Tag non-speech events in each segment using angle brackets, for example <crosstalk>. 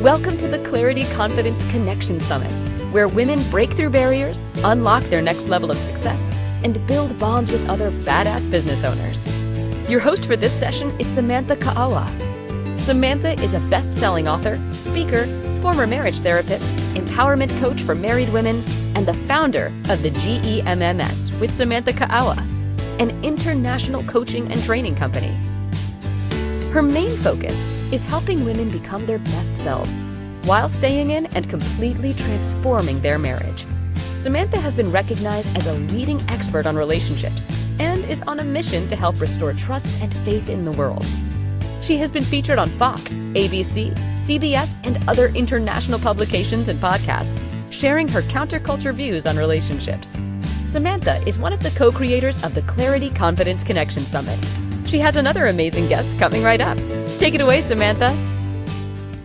Welcome to the Clarity Confidence Connection Summit, where women break through barriers, unlock their next level of success, and build bonds with other badass business owners. Your host for this session is Samantha Ka'awa. Samantha is a best selling author, speaker, former marriage therapist, empowerment coach for married women, and the founder of the GEMMS with Samantha Ka'awa, an international coaching and training company. Her main focus is helping women become their best selves while staying in and completely transforming their marriage. Samantha has been recognized as a leading expert on relationships and is on a mission to help restore trust and faith in the world. She has been featured on Fox, ABC, CBS, and other international publications and podcasts, sharing her counterculture views on relationships. Samantha is one of the co creators of the Clarity Confidence Connection Summit. She has another amazing guest coming right up. Take it away, Samantha.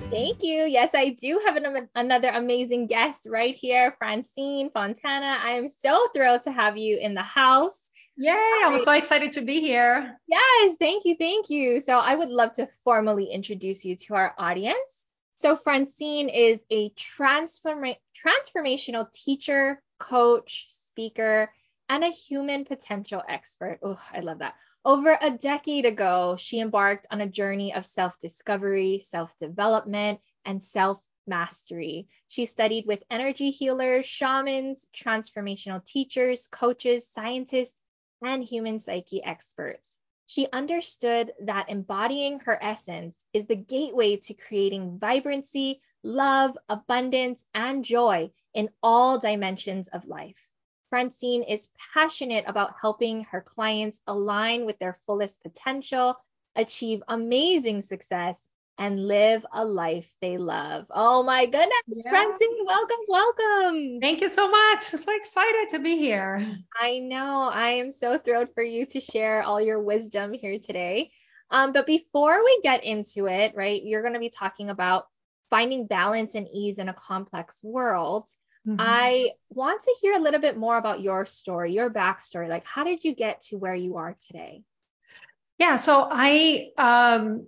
Thank you. Yes, I do have an, another amazing guest right here, Francine Fontana. I am so thrilled to have you in the house. Yay, I'm so excited to be here. Yes, thank you, thank you. So I would love to formally introduce you to our audience. So Francine is a transforma- transformational teacher, coach, speaker, and a human potential expert. Oh, I love that. Over a decade ago, she embarked on a journey of self discovery, self development, and self mastery. She studied with energy healers, shamans, transformational teachers, coaches, scientists, and human psyche experts. She understood that embodying her essence is the gateway to creating vibrancy, love, abundance, and joy in all dimensions of life. Francine is passionate about helping her clients align with their fullest potential, achieve amazing success, and live a life they love. Oh my goodness, yes. Francine, welcome, welcome. Thank you so much. I'm so excited to be here. I know. I am so thrilled for you to share all your wisdom here today. Um, but before we get into it, right, you're going to be talking about finding balance and ease in a complex world. Mm-hmm. I want to hear a little bit more about your story, your backstory. Like, how did you get to where you are today? Yeah, so I um,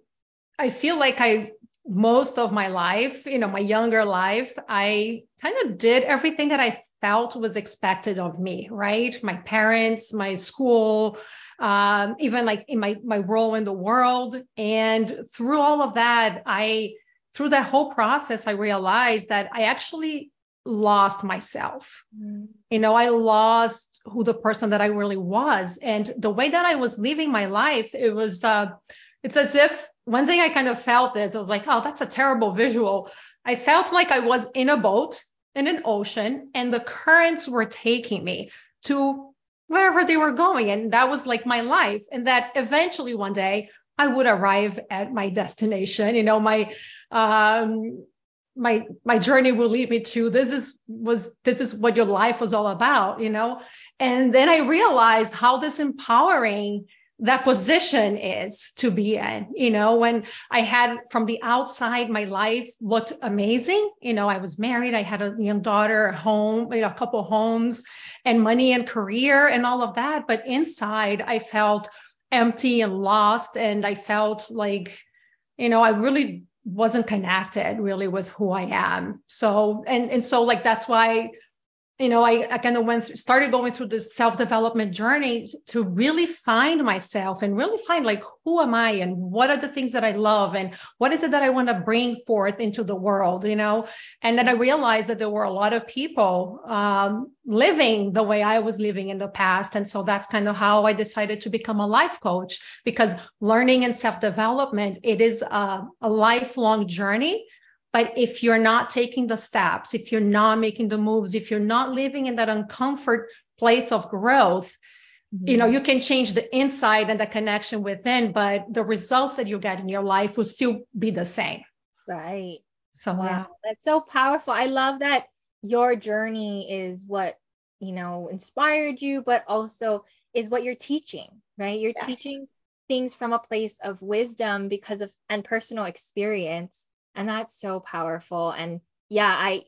I feel like I most of my life, you know, my younger life, I kind of did everything that I felt was expected of me, right? My parents, my school, um, even like in my my role in the world, and through all of that, I through that whole process, I realized that I actually lost myself. Mm. You know, I lost who the person that I really was, and the way that I was living my life, it was, uh, it's as if one thing I kind of felt this, I was like, oh, that's a terrible visual. I felt like I was in a boat in an ocean and the currents were taking me to wherever they were going. And that was like my life. And that eventually one day I would arrive at my destination. You know, my um my my journey will lead me to this is was this is what your life was all about, you know. And then I realized how this empowering that position is to be in. You know, when I had from the outside, my life looked amazing. You know, I was married, I had a young daughter, a home, you know, a couple homes, and money and career and all of that. But inside, I felt empty and lost, and I felt like, you know, I really wasn't connected really with who I am. So and and so like that's why you know, I, I kind of went through, started going through this self-development journey to really find myself and really find like who am I and what are the things that I love and what is it that I want to bring forth into the world, you know? And then I realized that there were a lot of people um, living the way I was living in the past, and so that's kind of how I decided to become a life coach because learning and self-development it is a, a lifelong journey but if you're not taking the steps, if you're not making the moves, if you're not living in that uncomfort place of growth, mm-hmm. you know, you can change the inside and the connection within, but the results that you get in your life will still be the same. Right. So wow, yeah. that's so powerful. I love that your journey is what, you know, inspired you, but also is what you're teaching, right? You're yes. teaching things from a place of wisdom because of and personal experience and that's so powerful and yeah i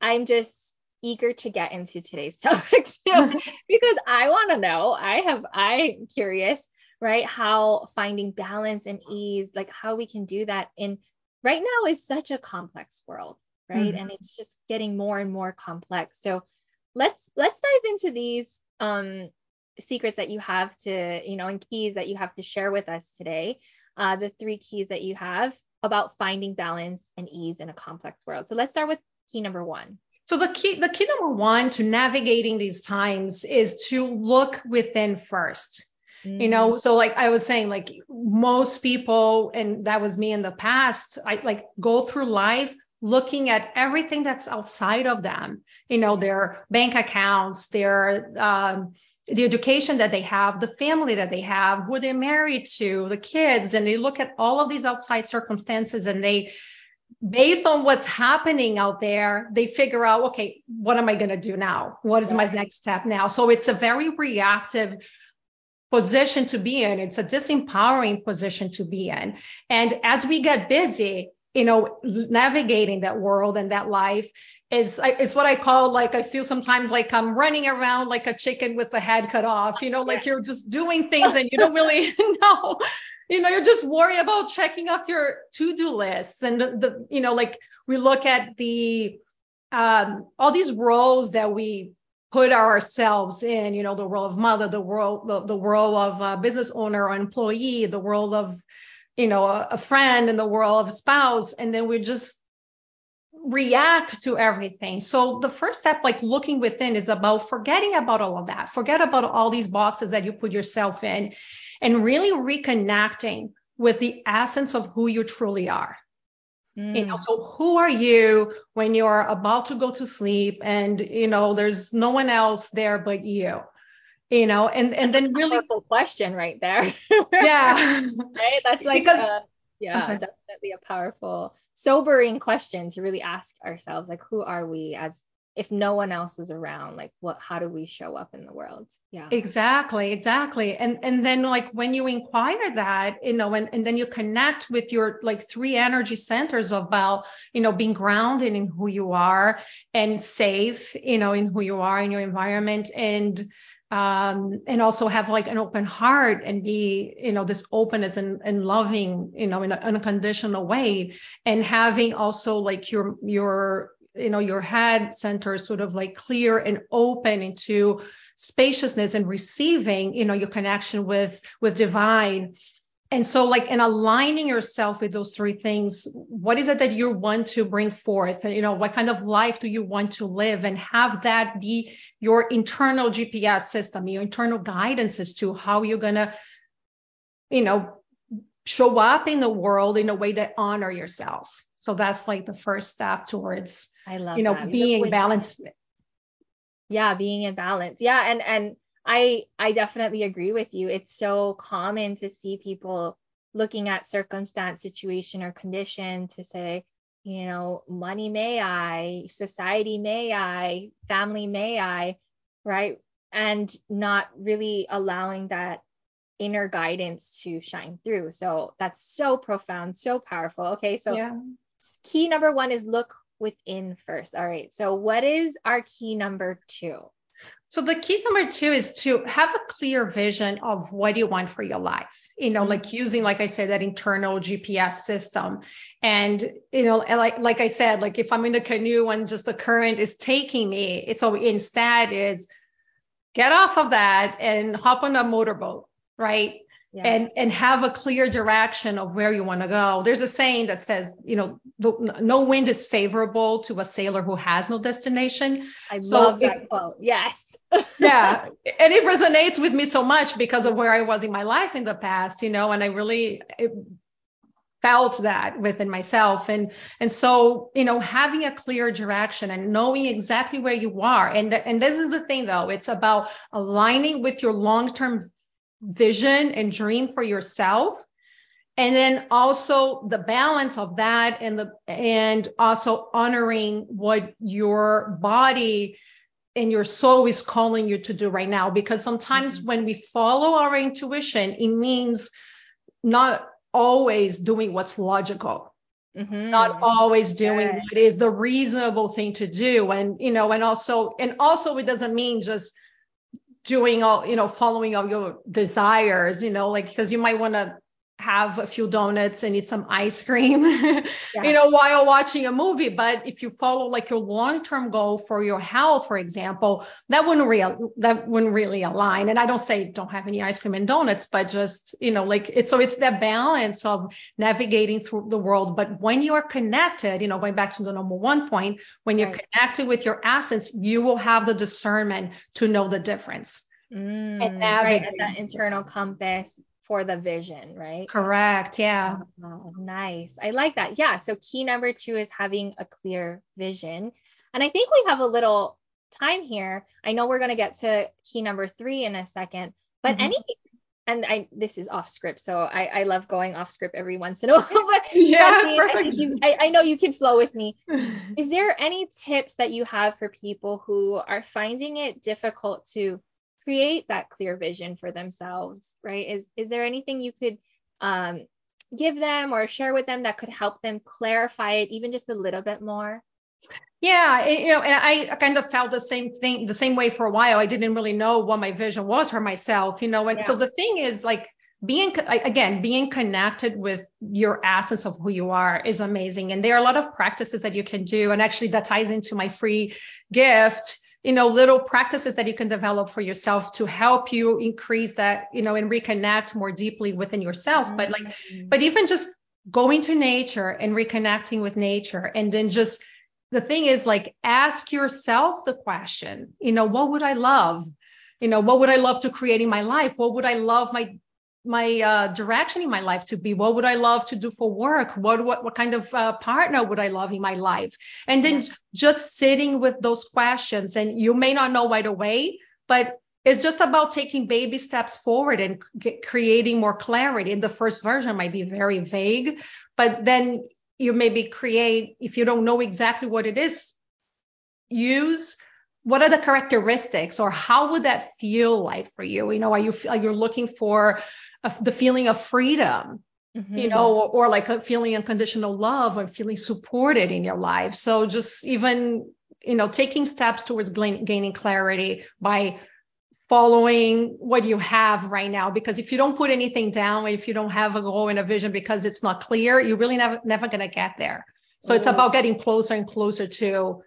i'm just eager to get into today's <laughs> topic too <laughs> because i want to know i have i'm curious right how finding balance and ease like how we can do that in right now is such a complex world, right? Mhm. And it's just getting more and more complex. So let's let's dive into these um secrets that you have to, you know, and keys that you have to share with us today. Uh, the three keys that you have about finding balance and ease in a complex world. So let's start with key number one. So the key, the key number one to navigating these times is to look within first. You know, so like I was saying, like most people, and that was me in the past, I like go through life looking at everything that's outside of them, you know, their bank accounts, their um, the education that they have, the family that they have, who they're married to, the kids, and they look at all of these outside circumstances and they based on what's happening out there, they figure out, okay, what am I going to do now? What is my next step now? So it's a very reactive position to be in. It's a disempowering position to be in. And as we get busy, you know, navigating that world and that life is it's what I call like I feel sometimes like I'm running around like a chicken with the head cut off, you know, like you're just doing things and you don't really <laughs> know. You know, you're just worried about checking off your to-do lists and the, the you know, like we look at the um all these roles that we put ourselves in, you know, the role of mother, the role, the, the role of a business owner or employee, the role of, you know, a, a friend and the role of a spouse. And then we just react to everything. So the first step, like looking within, is about forgetting about all of that. Forget about all these boxes that you put yourself in and really reconnecting with the essence of who you truly are. You know, Mm. so who are you when you're about to go to sleep and you know there's no one else there but you? You know, and and then really powerful question right there. yeah. <laughs> right? That's like Because- uh, yeah, definitely a powerful, sobering question to really ask ourselves, like, who are we as if no one else is around? Like, what? How do we show up in the world? Yeah. Exactly, exactly. And and then like when you inquire that, you know, and, and then you connect with your like three energy centers about, you know, being grounded in who you are and safe, you know, in who you are in your environment and um and also have like an open heart and be you know this openness and, and loving you know in an unconditional way. And having also like your your you know your head center sort of like clear and open into spaciousness and receiving you know your connection with with divine and so like in aligning yourself with those three things what is it that you want to bring forth? You know what kind of life do you want to live? And have that be your internal gps system your internal guidance as to how you're going to you know show up in the world in a way that honor yourself. So that's like the first step towards I love you know that. being balanced. Yeah being in balance. Yeah and and i i definitely agree with you. It's so common to see people looking at circumstance situation or condition to say you know money may i society may i family may i right? And not really allowing that inner guidance to shine through. So that's so profound so powerful. Okay so yeah. key number one is look within first. All right so what is our key number two So the key number two is to have a clear vision of what you want for your life. You know, like using, like I said, that internal GPS system. And, you know, like like I said, like if I'm in a canoe and just the current is taking me, so instead is get off of that and hop on a motorboat, right? Yeah and and have a clear direction of where you want to go. There's a saying that says, you know, the, no wind is favorable to a sailor who has no destination. I So love that it- quote. Yes. <laughs> yeah and it resonates with me so much because of where i was in my life in the past you know and i really it felt that within myself and and so you know having a clear direction and knowing exactly where you are and and this is the thing though it's about aligning with your long-term vision and dream for yourself. And then also the balance of that and the and also honoring what your body and your soul is calling you to do right now. Because sometimes when we follow our intuition it means not always doing what's logical. Mhm. not always doing what is the reasonable thing to do. And you know and also and also it doesn't mean just doing all you know following all your desires you know like because you might want to have a few donuts and eat some ice cream, <laughs> yeah. you know, while watching a movie. But if you follow like your long-term goal for your health, for example, that wouldn't real that wouldn't really align. And I don't say don't have any ice cream and donuts, but just, you know, like it's so it's that balance of navigating through the world. But when you are connected, you know, going back to the number one point, when you're right. connected with your essence, you will have the discernment to know the difference. Mm, and navigate right, that internal compass for the vision, right? Correct. Yeah. Oh, nice. I like that. Yeah. So key number two is having a clear vision. And I think we have a little time here. I know we're going to get to key number three in a second, but mm-hmm. any and I this is off script, so I, I love going off script every once in a <laughs> while. But <laughs> yeah, I, you, I, I know you can flow with me. <laughs> is there any tips that you have for people who are finding it difficult to create that clear vision for themselves, right? Is is there anything you could um, give them or share with them that could help them clarify it even just a little bit more? Yeah, it, you know, and I kind of felt the same thing the same way for a while. I didn't really know what my vision was for myself, you know. And yeah. so the thing is like being again being connected with your essence of who you are is amazing and there are a lot of practices that you can do and actually that ties into my free gift you know little practices that you can develop for yourself to help you increase that you know and reconnect more deeply within yourself mm-hmm. but like mm-hmm. but even just going to nature and reconnecting with nature and then just the thing is like ask yourself the question you know what would i love you know what would i love to create in my life what would i love my my uh, direction in my life to be? What would i love to do for work? What what, what kind of uh, partner would i love in my life? And then yeah. just sitting with those questions and you may not know right away but it's just about taking baby steps forward and c- creating more clarity. And the first version might be very vague but then you maybe create if you don't know exactly what it is use what are the characteristics or how would that feel like for you? You know are you are you looking for the feeling of freedom mm-hmm. you know or, or, like a feeling unconditional love or feeling supported in your life. So just even you know taking steps towards gaining clarity by following what you have right now. Because if you don't put anything down if you don't have a goal and a vision because it's not clear you're really never never going to get there. So mm-hmm. it's about getting closer and closer to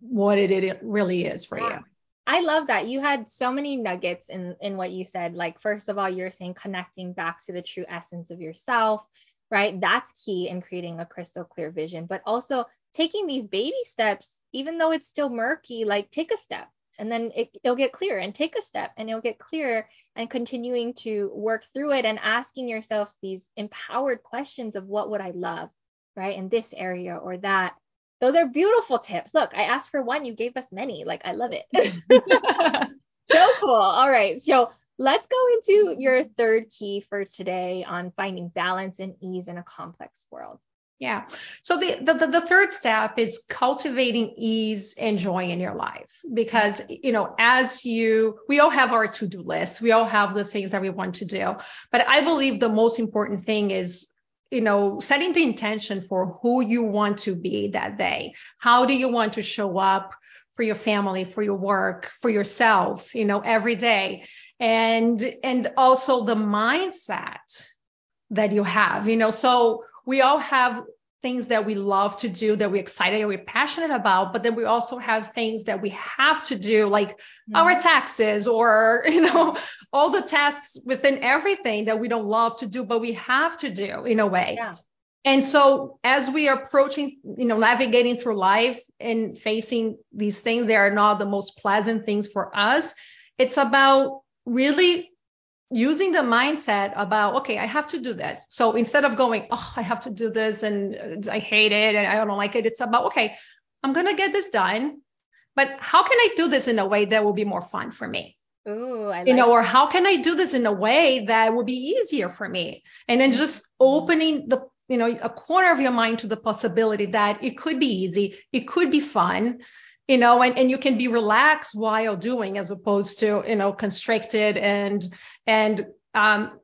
what it, it really is for you I love that. You had so many nuggets in in what you said. Like first of all, you're saying connecting back to the true essence of yourself, right? That's key in creating a crystal clear vision, but also taking these baby steps even though it's still murky, like take a step and then it, will get clear and take a step and it'll get clearer and continuing to work through it and asking yourself these empowered questions of what would I love, right? In this area or that those are beautiful tips. Look, I asked for one, you gave us many. Like, I love it. <laughs> <laughs> so cool. All right. So let's go into your third key for today on finding balance and ease in a complex world. Yeah. So the, the the third step is cultivating ease and joy in your life because you know as you we all have our to-do list. We all have the things that we want to do. But I believe the most important thing is you know, setting the intention for who you want to be that day. How do you want to show up for your family, for your work, for yourself, you know, every day? And and also the mindset that you have, you know. So we all have things that we love to do that we're excited and we're passionate about but then we also have things that we have to do like mm-hmm. our taxes or <laughs> you know all the tasks within everything that we don't love to do but we have to do in a way yeah. and so as we are approaching you know navigating through life and facing these things they are not the most pleasant things for us it's about really using the mindset about okay i have to do this. So instead of going oh i have to do this and uh, i hate it and i don't like it it's about okay i'm going to get this done but how can i do this in a way that will be more fun for me? Ooh, I like you know or how can i do this in a way that will be easier for me? And then just mm-hmm. opening the you know a corner of your mind to the possibility that it could be easy it could be fun you know and, and you can be relaxed while doing as opposed to you know constricted and and um,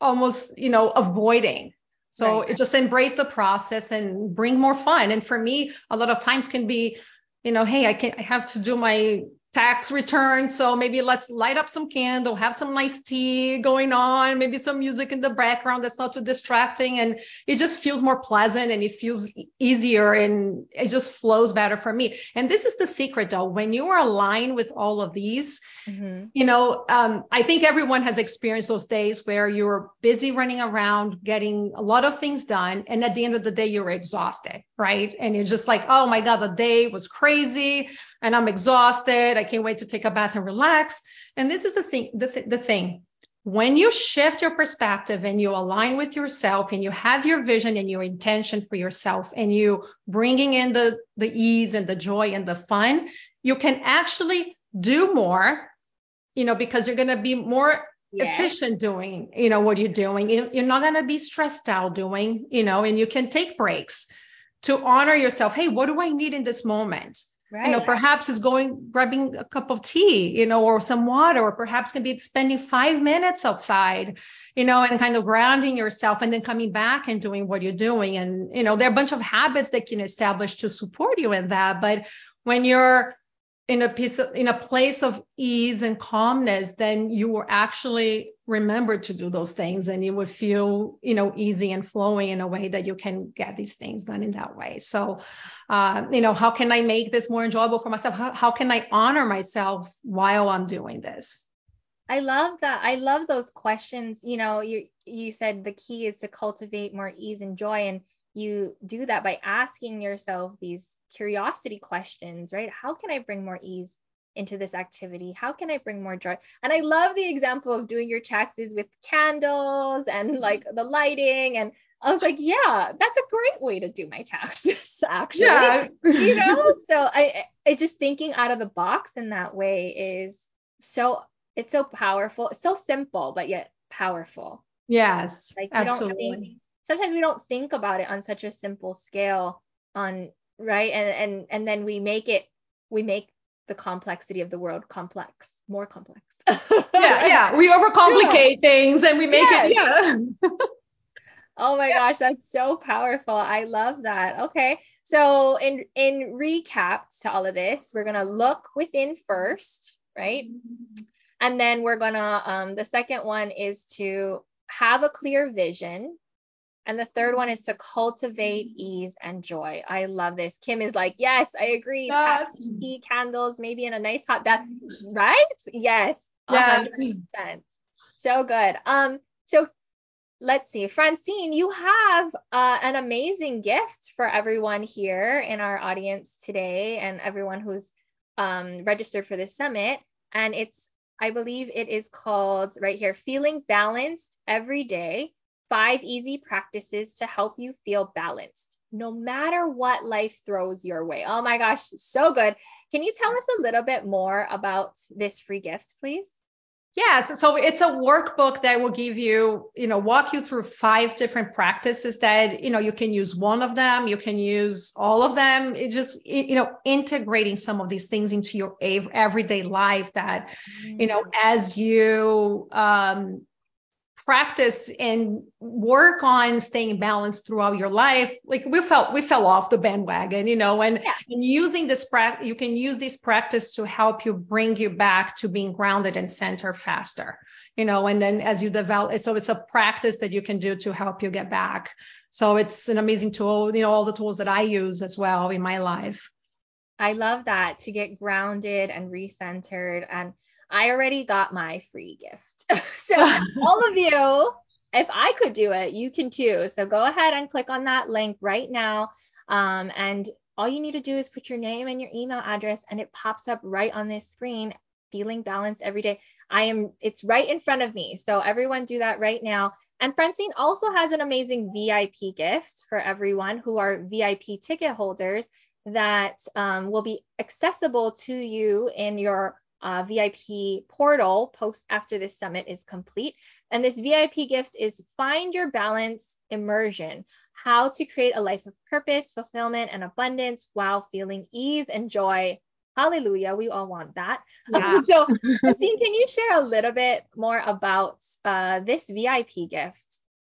almost you know avoiding so right. just embrace the process and bring more fun and for me a lot of times can be you know hey i can i have to do my tax return. So maybe let's light up some candle, have some nice tea going on, maybe some music in the background that's not too distracting. And it just feels more pleasant and it feels easier and it just flows better for me. And this is the secret though. When you are aligned with all of these, mm-hmm. you know, um, I think everyone has experienced those days where you're busy running around, getting a lot of things done. And at the end of the day, you're exhausted, right? And you're just like, oh my God, the day was crazy and I'm exhausted. I can't wait to take a bath and relax. And this is the thing, the, th- the thing. When you shift your perspective and you align with yourself and you have your vision and your intention for yourself and you bringing in the, the ease and the joy and the fun, you can actually do more, you know, because you're going to be more yes. efficient doing, you know, what you're doing. You're not going to be stressed out doing, you know, and you can take breaks to honor yourself. Hey, what do I need in this moment? Right. You know, perhaps is going grabbing a cup of tea, you know, or some water, or perhaps can be spending five minutes outside, you know, and kind of grounding yourself and then coming back and doing what you're doing. And, you know, there are a bunch of habits that can establish to support you in that. But when you're in a piece of, in a place of ease and calmness, then you will actually remember to do those things and you would feel, you know, easy and flowing in a way that you can get these things done in that way. So, uh, you know, how can I make this more enjoyable for myself? How, how can I honor myself while I'm doing this? I love that. I love those questions. You know, you you said the key is to cultivate more ease and joy and you do that by asking yourself these curiosity questions, right? How can I bring more ease into this activity? How can I bring more joy? And I love the example of doing your taxes with candles and mm-hmm. like the lighting. And I was like, yeah, that's a great way to do my taxes, <laughs> actually. Yeah. you know, <laughs> so I, I just thinking out of the box in that way is so it's so powerful. It's so simple, but yet powerful. Yes. Like absolutely. Sometimes we don't think about it on such a simple scale on right? And and and then we make it we make the complexity of the world complex more complex. Yeah <laughs> yeah. We overcomplicate yeah. things and we make yes. it yeah. <laughs> Oh my gosh that's so powerful. I love that. Okay. So in in recap to all of this we're going to look within first right? And then we're going to um the second one is to have a clear vision and the third one is to cultivate ease and joy. I love this. Kim is like, yes, I agree. Yes. Tea, candles, maybe in a nice hot bath, right? Yes. Yes. 100%. So good. Um, so let's see, Francine, you have uh, an amazing gift for everyone here in our audience today and everyone who's um, registered for this summit. And it's, I believe it is called right here, Feeling Balanced Every Day Five easy practices to help you feel balanced, no matter what life throws your way. Oh my gosh, so good. Can you tell us a little bit more about this free gift, please? Yes, so it's a workbook that will give you, you know, walk you through five different practices that, you know, you can use one of them, you can use all of them. It just, you know, integrating some of these things into your everyday life that, you know, mm. as you um, practice and work on staying balanced throughout your life like we felt we fell off the bandwagon you know and, yeah. and using this practice you can use this practice to help you bring you back to being grounded and centered faster you know and then as you develop so it's a practice that you can do to help you get back so it's an amazing tool you know all the tools that i use as well in my life i love that to get grounded and recentered and I already got my free gift. <laughs> so <laughs> all of you, if I could do it, you can too. So go ahead and click on that link right now. Um, and all you need to do is put your name and your email address and it pops up right on this screen, feeling balanced every day. I am, it's right in front of me. So everyone do that right now. And Francine also has an amazing VIP gift for everyone who are VIP ticket holders that um, will be accessible to you in your uh, VIP portal post after this summit is complete. And this VIP gift is Find Your Balance Immersion How to Create a Life of Purpose, Fulfillment, and Abundance while feeling ease and joy. Hallelujah. We all want that. Yeah. so, <laughs> Christine, can you share a little bit more about uh, this VIP gift?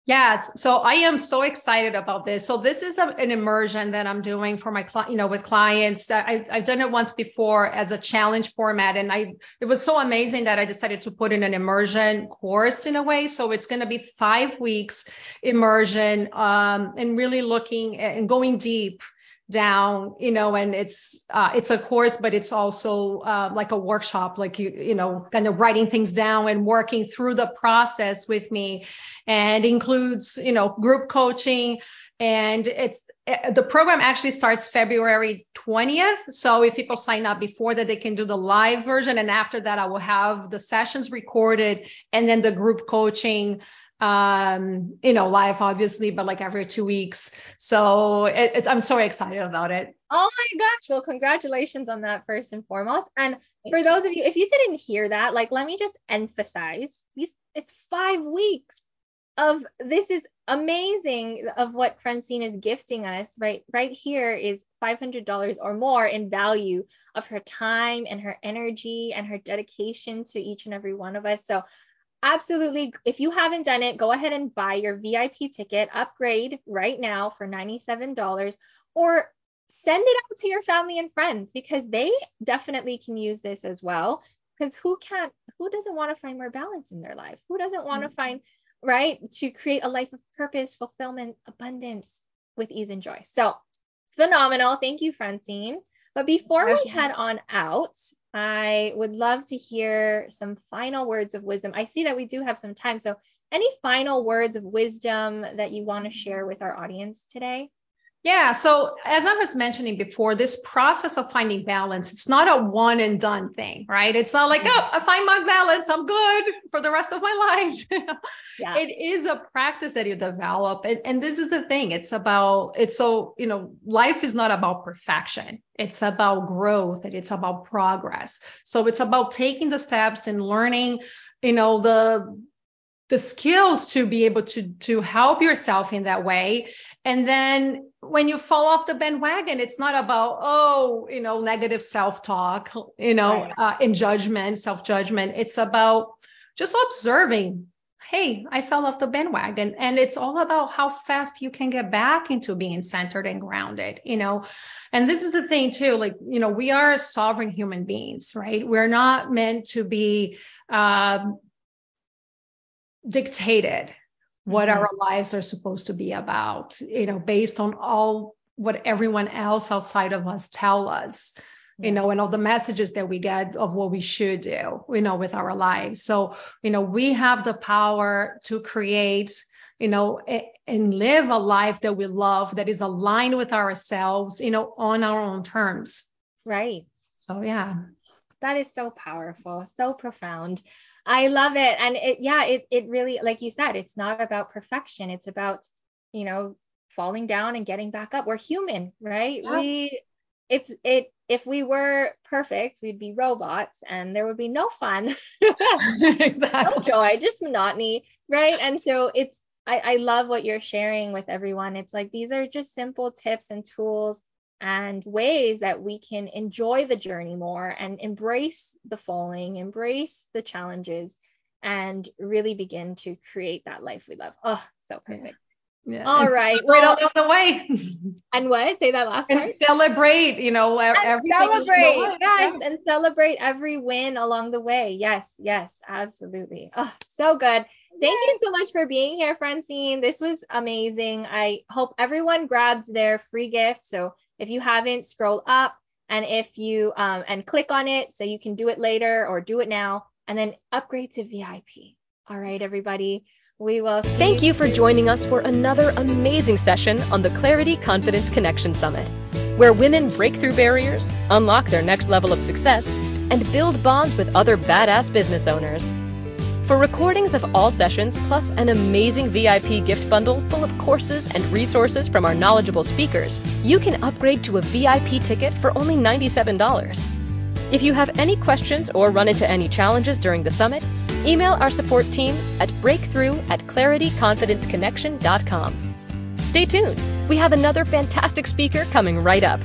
Yes. So I am so excited about this. So this is a, an immersion that I'm doing for my client, you know, with clients. I've, I've done it once before as a challenge format, and I it was so amazing that I decided to put in an immersion course in a way. So it's going to be five weeks immersion, um, and really looking and going deep down you know and it's uh, it's a course but it's also uh, like a workshop like you you know kind of writing things down and working through the process with me and includes you know group coaching and it's eh, the program actually starts February 20th. So if people sign up before that, they can do the live version. And after that, I will have the sessions recorded and then the group coaching um you know live obviously but like every two weeks. So it, it, i'm so excited about it. Oh my gosh. Well congratulations on that first and foremost. And for those of you if you didn't hear that like let me just emphasize these it's five weeks of this is amazing of what francine is gifting us right right here is $500 or more in value of her time and her energy and her dedication to each and every one of us. So absolutely. If you haven't done it go ahead and buy your vip ticket. Upgrade right now for $97 or send it out to your family and friends because they definitely can use this as well. Because who can't who doesn't want to find more balance in their life? Who doesn't want to mm-hmm. find right to create a life of purpose fulfillment abundance with ease and joy? So phenomenal. Thank you francine. But before we head on out I would love to hear some final words of wisdom. I see that we do have some time. So, any final words of wisdom that you want to share with our audience today? Yeah. So as I was mentioning before, this process of finding balance, it's not a one and done thing, right? It's not like, mm-hmm. oh, I find my balance, I'm good for the rest of my <laughs> life. yeah. It is a practice that you develop. And, and this is the thing. It's about, it's so, you know, life is not about perfection. It's about growth and it's about progress. So it's about taking the steps and learning, you know, the the skills to be able to to help yourself in that way and then when you fall off the bandwagon, it's not about, oh, you know, negative self talk, you know, right. uh, in judgment, self judgment. It's about just observing, hey, I fell off the bandwagon. And it's all about how fast you can get back into being centered and grounded, you know. And this is the thing, too, like, you know, we are sovereign human beings, right? We're not meant to be um, dictated what mm-hmm. our lives are supposed to be about, you know, based on all what everyone else outside of us tell us, you know, and all the messages that we get of what we should do, you know, with our lives. So, you know, we have the power to create, you know, a, and live a life that we love that is aligned with ourselves, you know, on our own terms. Right. So, yeah. That is so powerful, so profound. I love it. And it, yeah, it, it really, like you said, it's not about perfection. It's about, you know, falling down and getting back up. We're human, right? Yeah. We, it's, it, if we were perfect, we'd be robots and there would be no fun, <laughs> exactly. no joy, just monotony, right? And so it's, I, I love what you're sharing with everyone. It's like these are just simple tips and tools and ways that we can enjoy the journey more and embrace the falling, embrace the challenges, and really begin to create that life we love. Oh, so perfect. Yeah. All right. Well, on the way. <laughs> and what? Say that last and part. Celebrate, you know, everything. Celebrate. Yes. Yeah. And celebrate every win along the way. Yes. Yes. Absolutely. Oh, so good. Thank Yay. you so much for being here, Francine. This was amazing. I hope everyone grabs their free gift. So if you haven't, scroll up and if you um, and click on it so you can do it later or do it now and then upgrade to VIP. All right, everybody. We will. Thank you for joining us for another amazing session on the Clarity Confidence Connection Summit, where women break through barriers, unlock their next level of success, and build bonds with other badass business owners. For recordings of all sessions, plus an amazing VIP gift bundle full of courses and resources from our knowledgeable speakers, you can upgrade to a VIP ticket for only $97. If you have any questions or run into any challenges during the summit, email our support team at breakthrough at clarityconfidenceconnection.com. Stay tuned. We have another fantastic speaker coming right up.